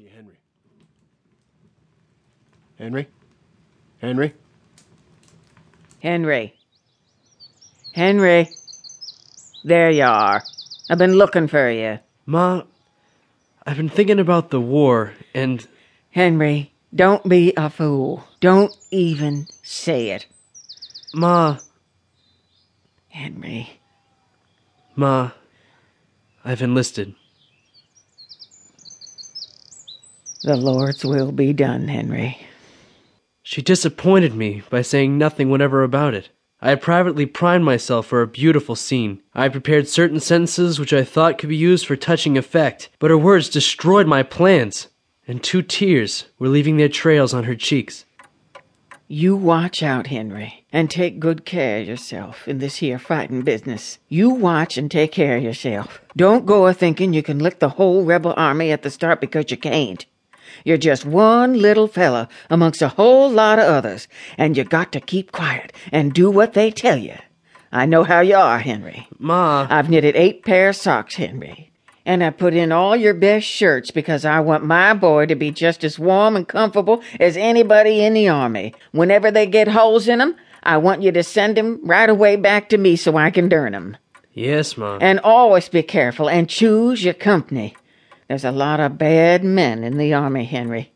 you, Henry. Henry? Henry? Henry. Henry. There you are. I've been looking for you. Ma, I've been thinking about the war, and Henry, don't be a fool. Don't even say it. Ma, Henry. Ma, I've enlisted. The Lord's will be done, Henry. She disappointed me by saying nothing whatever about it. I had privately primed myself for a beautiful scene. I had prepared certain sentences which I thought could be used for touching effect, but her words destroyed my plans, and two tears were leaving their trails on her cheeks. You watch out, Henry, and take good care of yourself in this here fighting business. You watch and take care of yourself. Don't go a thinking you can lick the whole rebel army at the start because you can't. You're just one little fella amongst a whole lot of others, and you got to keep quiet and do what they tell you. I know how you are, Henry. Ma, I've knitted eight pair of socks, Henry. And I put in all your best shirts because I want my boy to be just as warm and comfortable as anybody in the army. Whenever they get holes in 'em, I want you to send 'em right away back to me so I can darn 'em. yes, Ma. And always be careful and choose your company. There's a lot of bad men in the army, Henry.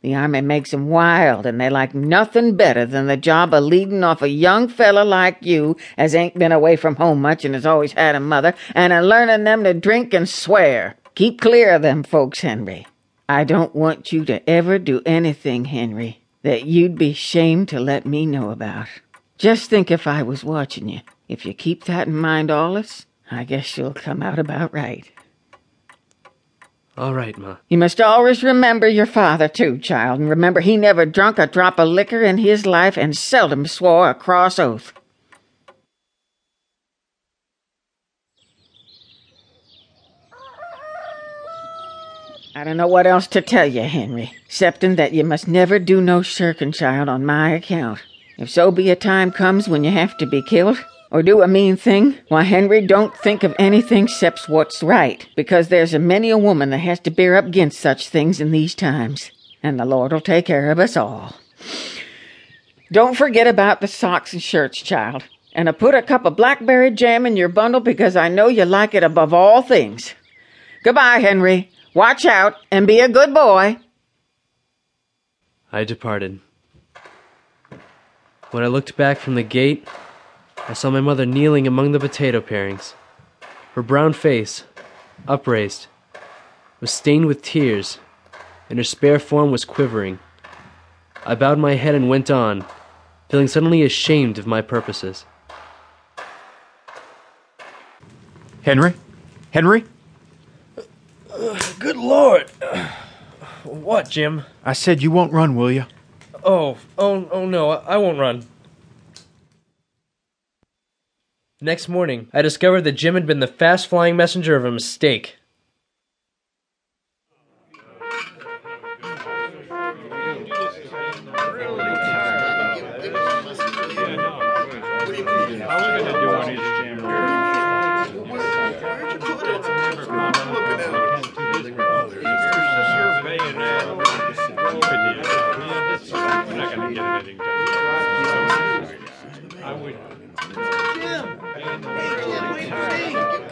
The army makes 'em wild, and they like nothing better than the job of leading off a young fella like you, as ain't been away from home much and has always had a mother, and a learning them to drink and swear. Keep clear of them folks, Henry. I don't want you to ever do anything, Henry, that you'd be shamed to let me know about. Just think if I was watching you. If you keep that in mind allus, I guess you'll come out about right. All right, Ma. You must always remember your father, too, child, and remember he never drunk a drop of liquor in his life and seldom swore a cross oath. I don't know what else to tell you, Henry, excepting that you must never do no shirking, child, on my account. If so be a time comes when you have to be killed, or do a mean thing, why, Henry, don't think of anything except what's right, because there's a many a woman that has to bear up against such things in these times, and the Lord'll take care of us all. Don't forget about the socks and shirts, child, and I put a cup of blackberry jam in your bundle because I know you like it above all things. Goodbye, Henry. Watch out and be a good boy. I departed. When I looked back from the gate, I saw my mother kneeling among the potato parings. Her brown face, upraised, was stained with tears, and her spare form was quivering. I bowed my head and went on, feeling suddenly ashamed of my purposes. Henry? Henry? Good Lord! What, Jim? I said you won't run, will you? Oh, oh, oh no, I won't run. Next morning, I discovered that Jim had been the fast flying messenger of a mistake.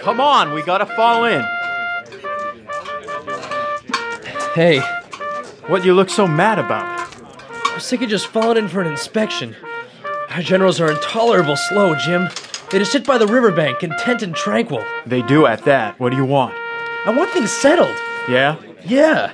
Come on, we gotta fall in. Hey, What you look so mad about? I'm sick of just falling in for an inspection. Our generals are intolerable slow, Jim. They just sit by the riverbank, content and tranquil. They do at that. What do you want? I want things settled. Yeah? Yeah.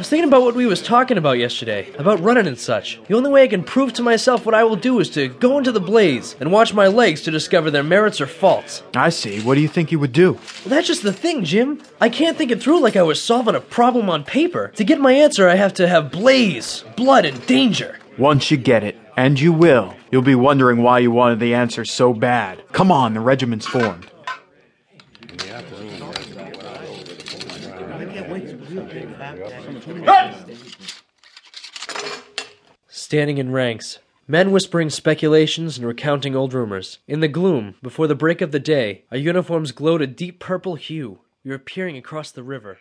I was thinking about what we was talking about yesterday, about running and such. The only way I can prove to myself what I will do is to go into the blaze and watch my legs to discover their merits or faults. I see. What do you think you would do? Well, that's just the thing, Jim. I can't think it through like I was solving a problem on paper. To get my answer, I have to have blaze, blood, and danger. Once you get it, and you will, you'll be wondering why you wanted the answer so bad. Come on, the regiment's formed. Standing in ranks, men whispering speculations and recounting old rumors. In the gloom, before the break of the day, our uniforms glowed a deep purple hue. We were peering across the river.